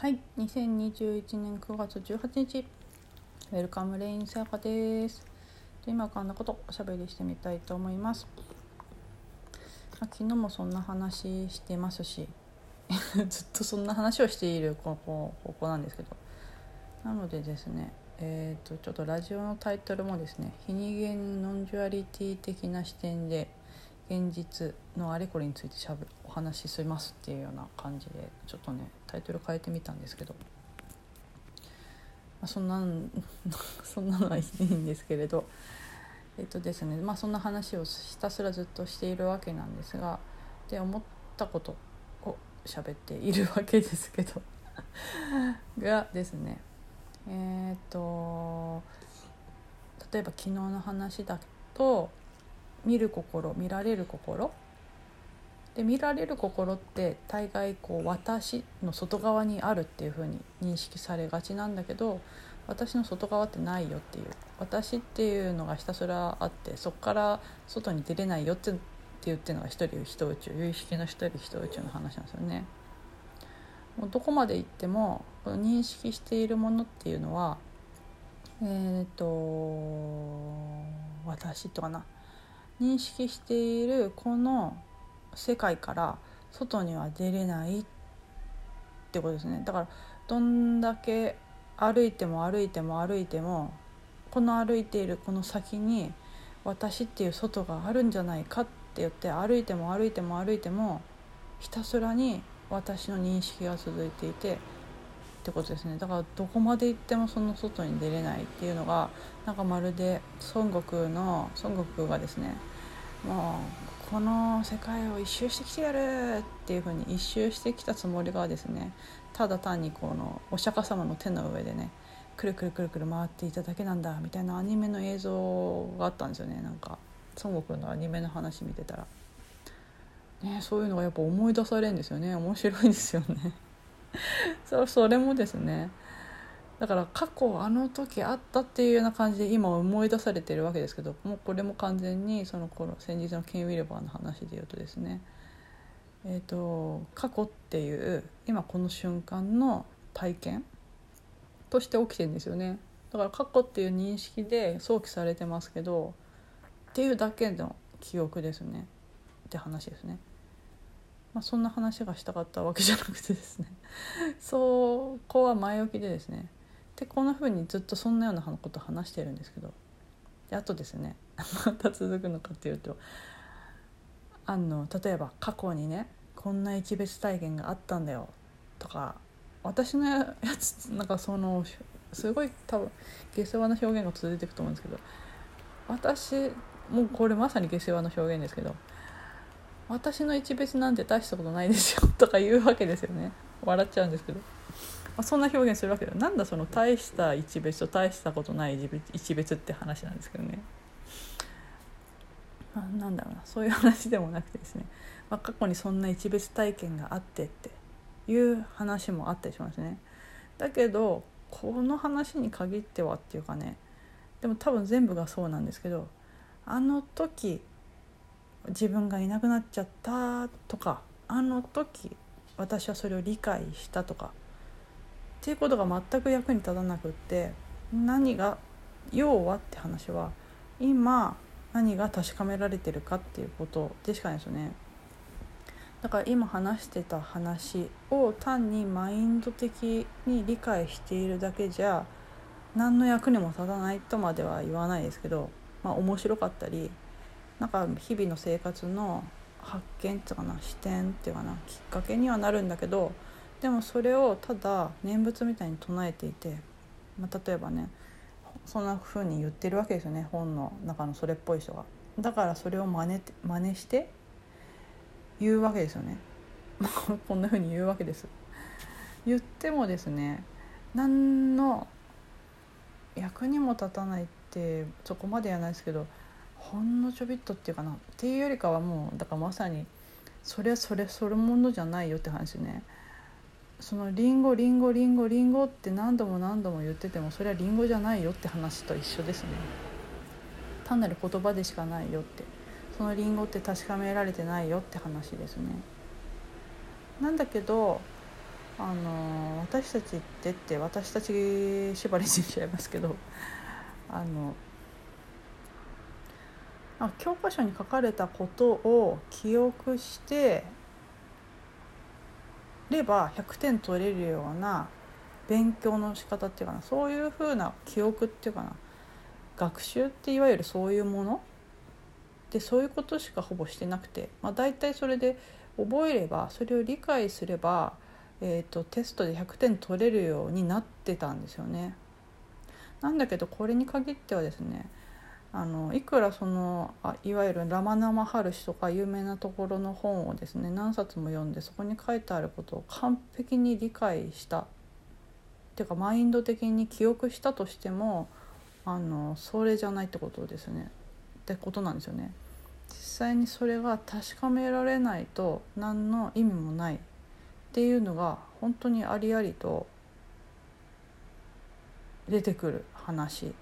はい、2021年9月18日、ウェルカムレインさやかです。今からのことおしゃべりしてみたいと思います。ま昨日もそんな話してますし、ずっとそんな話をしているここ方向なんですけど、なのでですね、えー、とちょっとラジオのタイトルもですね「非二元 non-duality 的な視点で現実のあれこれについてしゃべお話しします」っていうような感じでちょっとねタイトル変えてみたんですけど、まあ、そんなん そんなのはいいんですけれど。えっとですねまあそんな話をひたすらずっとしているわけなんですがで思ったことを喋っているわけですけど。がですねえー、と例えば昨日の話だと見る心見られる心で見られる心って大概こう私の外側にあるっていう風に認識されがちなんだけど私の外側ってないよっていう私っていうのがひたすらあってそこから外に出れないよって言ってるのが一人人宇宙有意識の一人人宇宙の話なんですよね。もうどこまで行っても認識しているものっていうのはえっ、と私とかな認識しているこの世界から外には出れないってことですね。だからどんだけ歩いても歩いても歩いてもこの歩いているこの先に私っていう外があるんじゃないかって言って歩いても歩いても歩いてもひたすらに私の認識が続いていてってことですね。だからどこまで行ってもその外に出れないっていうのがなんかまるで孫悟空の孫悟空がですねもうこの世界を一周してきてやるっていうふうに一周してきたつもりがですねただ単にこのお釈迦様の手の上でねくるくるくるくる回っていただけなんだみたいなアニメの映像があったんですよねなんか。孫悟空のアニメの話見てたら。ね、そういうのがやっぱ思い出されるんですよね。面白いですよね。そそれもですねだから過去あの時あったっていうような感じで今思い出されてるわけですけどもうこれも完全にその頃先日のケン・ウィルバーの話で言うとですねえーと、過去っていう今この瞬間の体験として起きてるんですよね。だから過去っていう認識で想起されてますけどっていうだけの記憶ですね。って話ですね。まあ、そんな話がしたかったわけじゃなくてですね。そこは前置きでですね。でこんな風にずっとそんなようなこと話してるんですけど。であとですね また続くのかっていうとあの例えば過去にねこんな一別体験があったんだよとか私のやつなんかそのすごい多分下世話な表現が続いていくと思うんですけど私もうこれまさに下世話の表現ですけど私の一別なんて大したことないですよとか言うわけですよね。笑っちゃうんですけど、まあ、そんな表現するわけでなんだその大した一別と大したことない一別って話なんですけどね、まあ、なんだろうな。そういう話でもなくてですね、まあ、過去にそんな一別体験があってっていう話もあったりしますね。だけどこの話に限ってはっていうかね。でも多分全部がそうなんですけどあの時自分がいなくなっちゃったとかあの時私はそれを理解したとかっていうことが全く役に立たなくって何が要はって話は今何が確かめられてるかっていうことでしかないですよね。だから今話してた話を単にマインド的に理解しているだけじゃ何の役にも立たないとまでは言わないですけど、まあ、面白かったりなんか日々の生活の発見っていうかな視点っていうかなきっかけにはなるんだけどでもそれをただ念仏みたいに唱えていて、まあ、例えばねそんな風に言ってるわけですよね本の中のそれっぽい人が。だからそれを真似て真似して言うわけですよね。こんな風に言うわけです。言ってもですね何の役にも立たないってそこまでやないですけどほんのちょびっとっていうかなっていうよりかはもうだからまさにそれはそれそれものじゃないよって話ねそのリンゴリンゴリンゴリンゴって何度も何度も言っててもそれはリンゴじゃないよって話と一緒ですね。単なる言葉でしかないよって。そのリンゴって確かめられてないよって話ですね。なんだけどあの私たちってって私たち縛りにしちゃいますけど あの教科書に書かれたことを記憶してれば100点取れるような勉強の仕方っていうかなそういうふうな記憶っていうかな学習っていわゆるそういうものでそういうことしかほぼしてなくて、まあ、大体それで覚えればそれを理解すれば、えーと、テストで100点取れるようになってたんですよね。なんだけどこれに限ってはですねあのいくらそのあいわゆるラマナマハルシとか有名なところの本をですね何冊も読んでそこに書いてあることを完璧に理解したっていうかマインド的に記憶したとしてもあのそれじゃないってことですね。ってことなんですよね。実際にそれが確かめられないと何の意味もない。っていうのが本当にありありと出てくる話。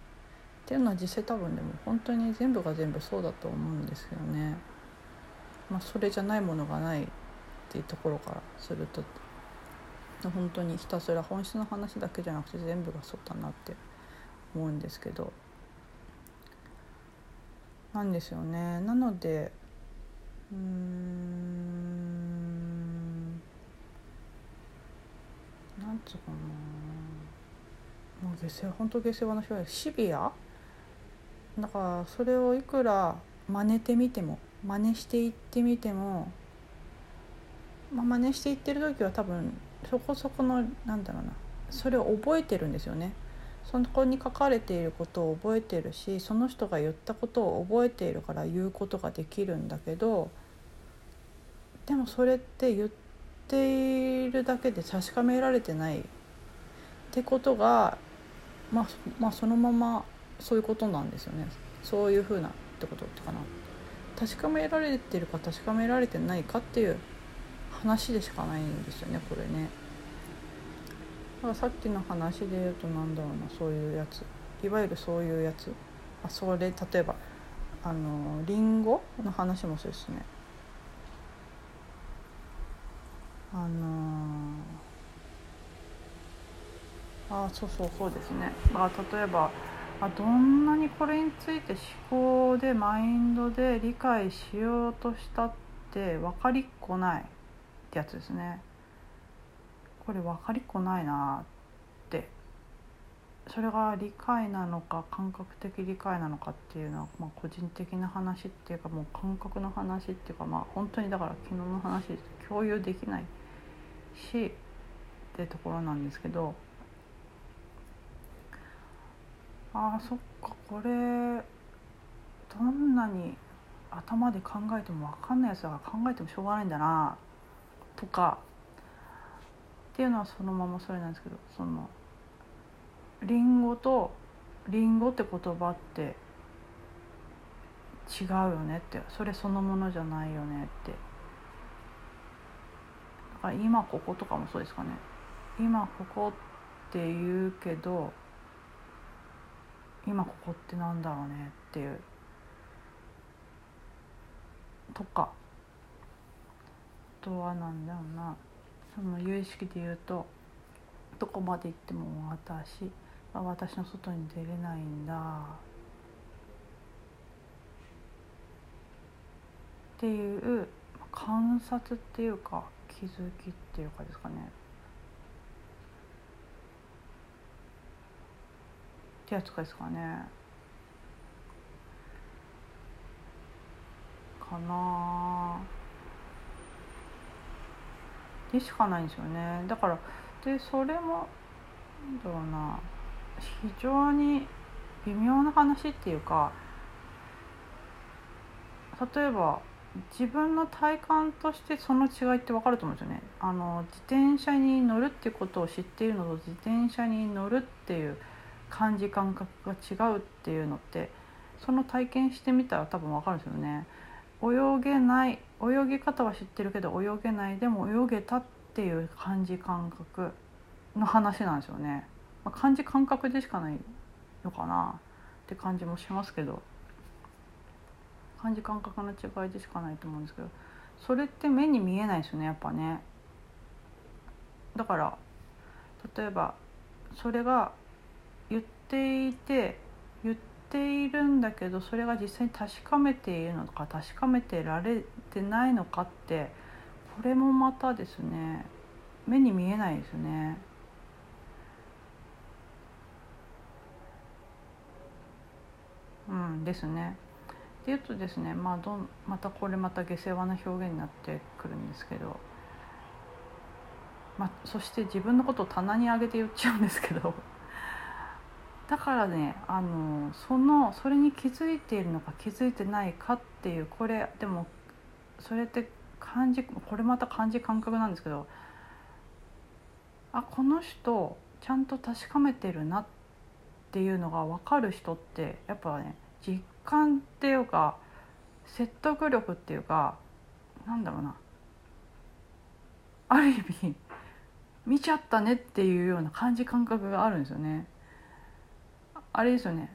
っていうのは実際多分でも本当に全部が全部そうだと思うんですよね。まあ、それじゃないものがないっていうところからすると本当にひたすら本質の話だけじゃなくて全部がそうだなって思うんですけど。なんですよね。なのでうんなんつうかな。もう下世話本当下世話の人はシビアだからそれをいくら真似てみても真似していってみてもまあ、真似していってる時は多分そこそこのなんだろうなそれを覚えてるんですよね。そこに書かれていることを覚えてるしその人が言ったことを覚えているから言うことができるんだけどでもそれって言っているだけで確かめられてないってことが、まあ、まあそのままそういうことなんですよね。そういうふうなってことってかな。確かめられてるか確かめられてないかっていう話でしかないんですよねこれね。だからさっきの話で言うとなんだろうなそういうやつ。いわゆるそういうやつ。あそれ例えばあのリンゴの話もそうですね。あのあそうそうそうですね。あ例えばあどんなにこれについて思考でマインドで理解しようとしたって分かりっこないってやつですね。これ分かりっこないなってそれが理解なのか感覚的理解なのかっていうのは、まあ、個人的な話っていうかもう感覚の話っていうかまあ本当にだから昨日の話共有できないしってところなんですけどあーそっかこれどんなに頭で考えても分かんないやつだから考えてもしょうがないんだなとかっていうのはそのままそれなんですけどそのリンゴとリンゴって言葉って違うよねってそれそのものじゃないよねって。だから今こことかもそうですかね。今ここって言うけど今ここってなんだろうねっていう。とか。あとはなんだろうな。その有意識で言うとどこまで行っても私は私の外に出れないんだ。っていう観察っていうか気づきっていうかですかね。ってやつですかね。かな。でしかないんですよね。だからでそれもなんだろうな。非常に微妙な話っていうか例えば自分の体感としてその違いって分かると思うんですよね。あの自転車に乗るってことを知っているのと自転車に乗るっていう感じ感覚が違うっていうのってその体験してみたら多分分かるんですよね。泳げない泳ぎ方は知ってるけど泳げないでも泳げたっていう感じ感覚の話なんですよね。まあ、感じ感覚でしかないのかなって感じもしますけど感じ感覚の違いでしかないと思うんですけどそれって目に見えないですよねやっぱね。だから例えばそれが言っていて言っているんだけどそれが実際に確かめているのか確かめてられてないのかってこれもまたですね目に見えないですね。うんですね。っていうとですね、まあ、どまたこれまた下世話な表現になってくるんですけど、まあ、そして自分のことを棚に上げて言っちゃうんですけどだからねあのそのそれに気づいているのか気づいてないかっていうこれでもそれって感じこれまた感じ感覚なんですけどあこの人ちゃんと確かめてるなっていうのが分かる人ってやっぱね実感っていうか説得力っていうかなんだろうなある意味見ちゃったねっていうような感じ感覚があるんですよね。あれですよね。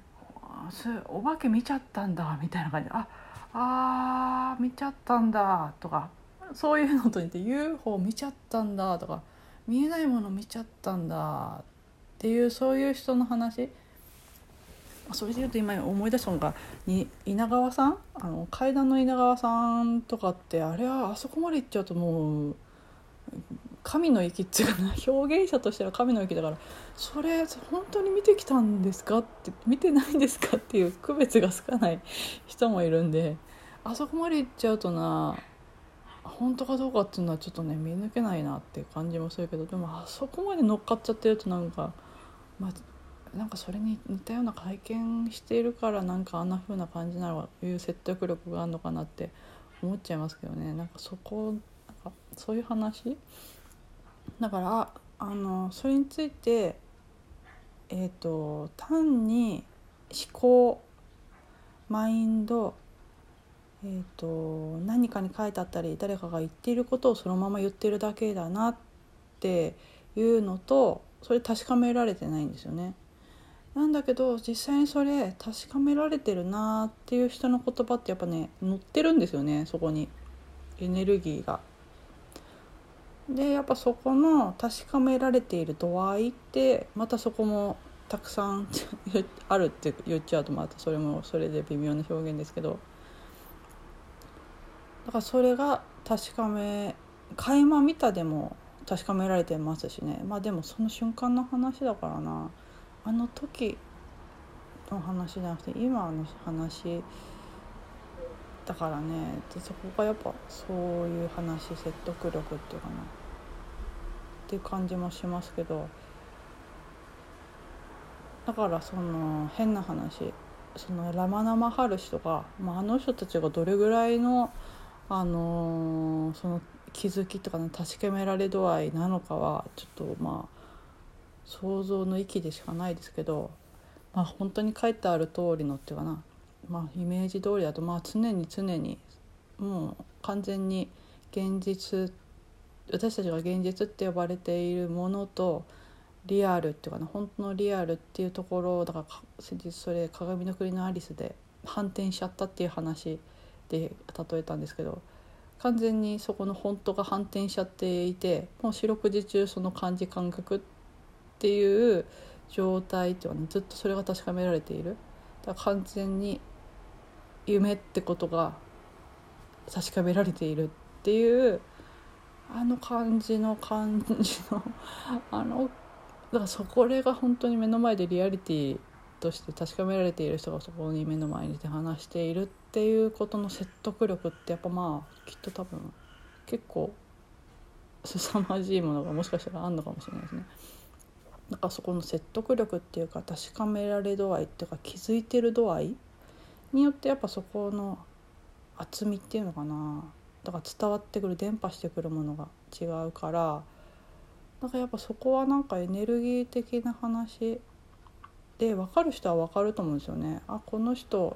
お化け見ちゃったんだみたいな感じ。でああ見ちゃったんだとか。そういうのと似て UFO 見ちゃったんだとか。見えないもの見ちゃったんだっていうそういう人の話。それでいうと今思い出したのがに稲川さん？あの階段の稲川さんとかってあれはあそこまで行っちゃうともう神の域っていうかな 表現者としては神の域だからそれ本当に見てきたんですかって見てないんですかっていう区別がつかない人もいるんであそこまで行っちゃうとな本当かどうかっていうのはちょっとね見抜けないなっていう感じもするけどでもあそこまで乗っかっちゃってるとなんかまあなんかそれに似たような体験しているからなんかあんな風な感じなのいう説得力があるのかなって思っちゃいますけどね。なんかそこなんかそういう話だからあのそれについてえっ、ー、と単に思考マインドえーと、何かに書いてあったり誰かが言っていることをそのまま言ってるだけだなっていうのとそれ確かめられてないんですよね。なんだけど実際にそれ確かめられてるなっていう人の言葉ってやっぱね載ってるんですよねそこにエネルギーが。でやっぱそこの確かめられている度合いってまたそこもたくさん あるって言っちゃうとまたそれもそれで微妙な表現ですけどだからそれが確かめ垣間見たでも確かめられてますしね。まあでもその瞬間の話だからな。あの時の話じゃなくて今の話だからねでそこがやっぱそういう話説得力っていうかな。っていう感じもしますけど。だからその変な話そのラマナマハルシとか、まあ、あの人たちがどれぐらいの、あのー、その気づきとかの確かめられ度合いなのかはちょっとまあ想像の域でしかないですけど、まあ、本当に書いてある通りのっていうかな、まあ、イメージ通りだとまあ常に常にもう完全に現実私たちが現実って呼ばれているものとリアルっていうかな本当のリアルっていうところだから先日それ「鏡の国のアリス」で反転しちゃったっていう話で例えたんですけど完全にそこの本当が反転しちゃっていてもう四六時中その感じ感覚っていう状態っていうのは、ね、ずっとそれが確かめられている。だから完全に夢ってことが確かめられているっていうあの感じの感じの あのだからそこれが本当に目の前でリアリティとして確かめられている人がそこに目の前にいて話しているっていうことの説得力ってやっぱまあきっと多分結構凄まじいものがもしかしたらあるのかもしれないですね。なんかそこの説得力っていうか確かめられ度合いっていうか気づいてる度合いによってやっぱそこの厚みっていうのかな。だから伝わってくる伝播してくるものが違うから。なんかやっぱそこはなんかエネルギー的な話で分かる人は分かると思うんですよね。あこの人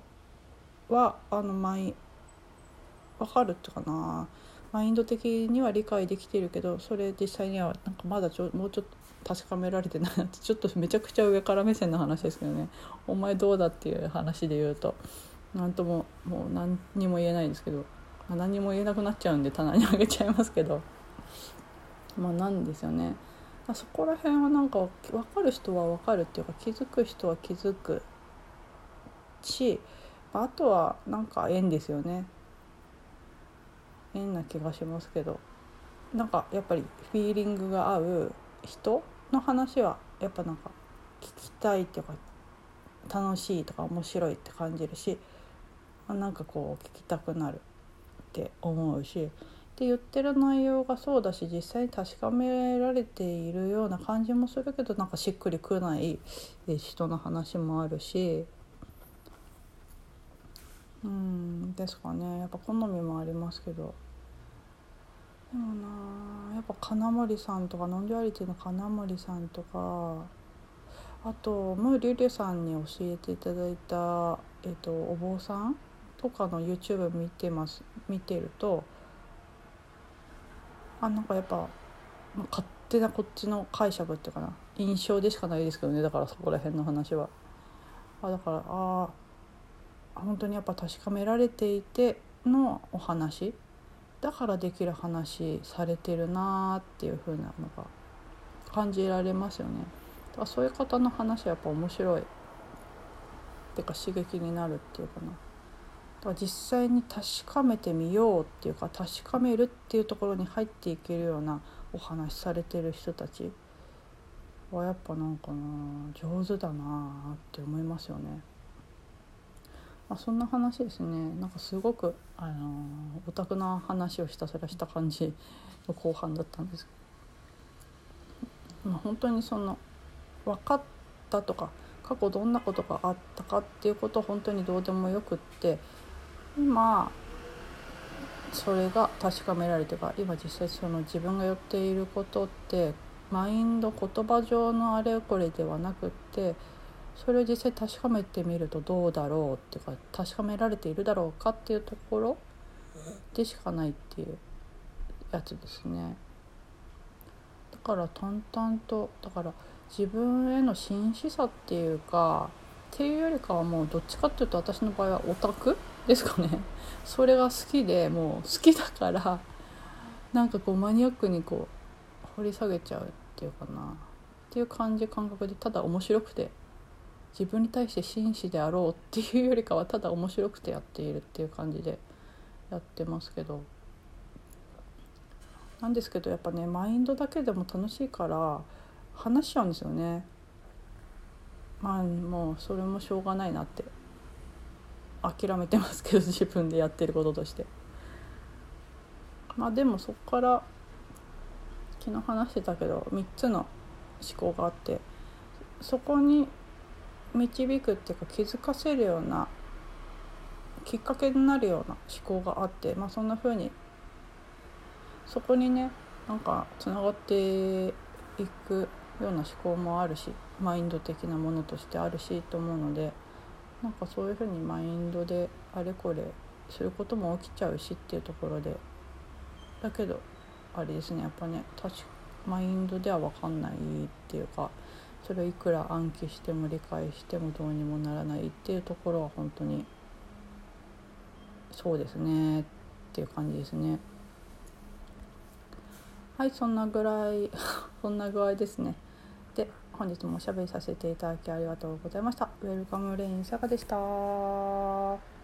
はあの前分かるってかな。マインド的には理解できてるけどそれ実際にはなんかまだちょもうちょっと確かめられてない。なってちょっとめちゃくちゃ上から目線の話ですけどね。お前どうだっていう話で言うと。何とももう何にも言えないんですけど。何も言えなくなっちゃうんで棚にあげちゃいますけど。まあなんですよね。そこら辺はなんか分かる人は分かるっていうか気づく人は気づくしあとはなんか縁ですよね。縁な気がしますけど。なんかやっぱりフィーリングが合う人の話はやっぱなんか聞きたいっていうか楽しいとか面白いって感じるしなんかこう聞きたくなるって思うしって言ってる内容がそうだし実際に確かめられているような感じもするけどなんかしっくりくない人の話もあるしうんですかね。やっぱ好みもありますけど。でもなやっぱ金森さんとか non-duality の金森さんとかあとムーリュリュさんに教えていただいた、えーと、お坊さんとかの YouTube 見てます見てるとあなんかやっぱ、勝手なこっちの解釈っていうかな。印象でしかないですけどね。だからそこら辺の話は。あだからあ本当にやっぱ確かめられていてのお話だからできる話されてるなっていう風なのが感じられますよね。だからそういう方の話はやっぱ面白いっていうか刺激になるっていうかな。だから実際に確かめてみようっていうか確かめるっていうところに入っていけるようなお話されてる人たちはやっぱなんかな上手だなって思いますよね。まあ、そんな話ですね。なんかすごくあのオタクな話をひたすらした感じの後半だったんです。まあ、本当にその分かったとか過去どんなことがあったかっていうことは本当にどうでもよくって今それが確かめられてか今実際その自分が寄っていることってマインド言葉上のあれこれではなくってそれを実際確かめてみるとどうだろうっていうか確かめられているだろうかっていうところでしかないっていうやつですね。だから淡々とだから自分への真摯さっていうかっていうよりかはもうどっちかっていうと私の場合はオタクですかね それが好きでもう好きだからなんかこうマニアックにこう掘り下げちゃうっていうかなっていう感じ感覚でただ面白くて自分に対して真摯であろうっていうよりかはただ面白くてやっているっていう感じでやってますけど。なんですけどやっぱねマインドだけでも楽しいから話しちゃうんですよね。まあもうそれもしょうがないなって諦めてますけど自分でやってることとして。まあでもそこから昨日話してたけど3つの思考があってそこに導くっていうか気づかせるようなきっかけになるような思考があって、まあ、そんな風にそこにねなんかつながっていくような思考もあるしマインド的なものとしてあるしと思うのでなんかそういう風にマインドであれこれすることも起きちゃうしっていうところでだけどあれですねやっぱねマインドでは分かんないっていうかそれをいくら暗記しても理解してもどうにもならないっていうところは本当にそうですねっていう感じですね。はいそんなぐらい そんな具合ですね。で本日もおしゃべりさせていただきありがとうございました。ウェルカムレインさやかでした？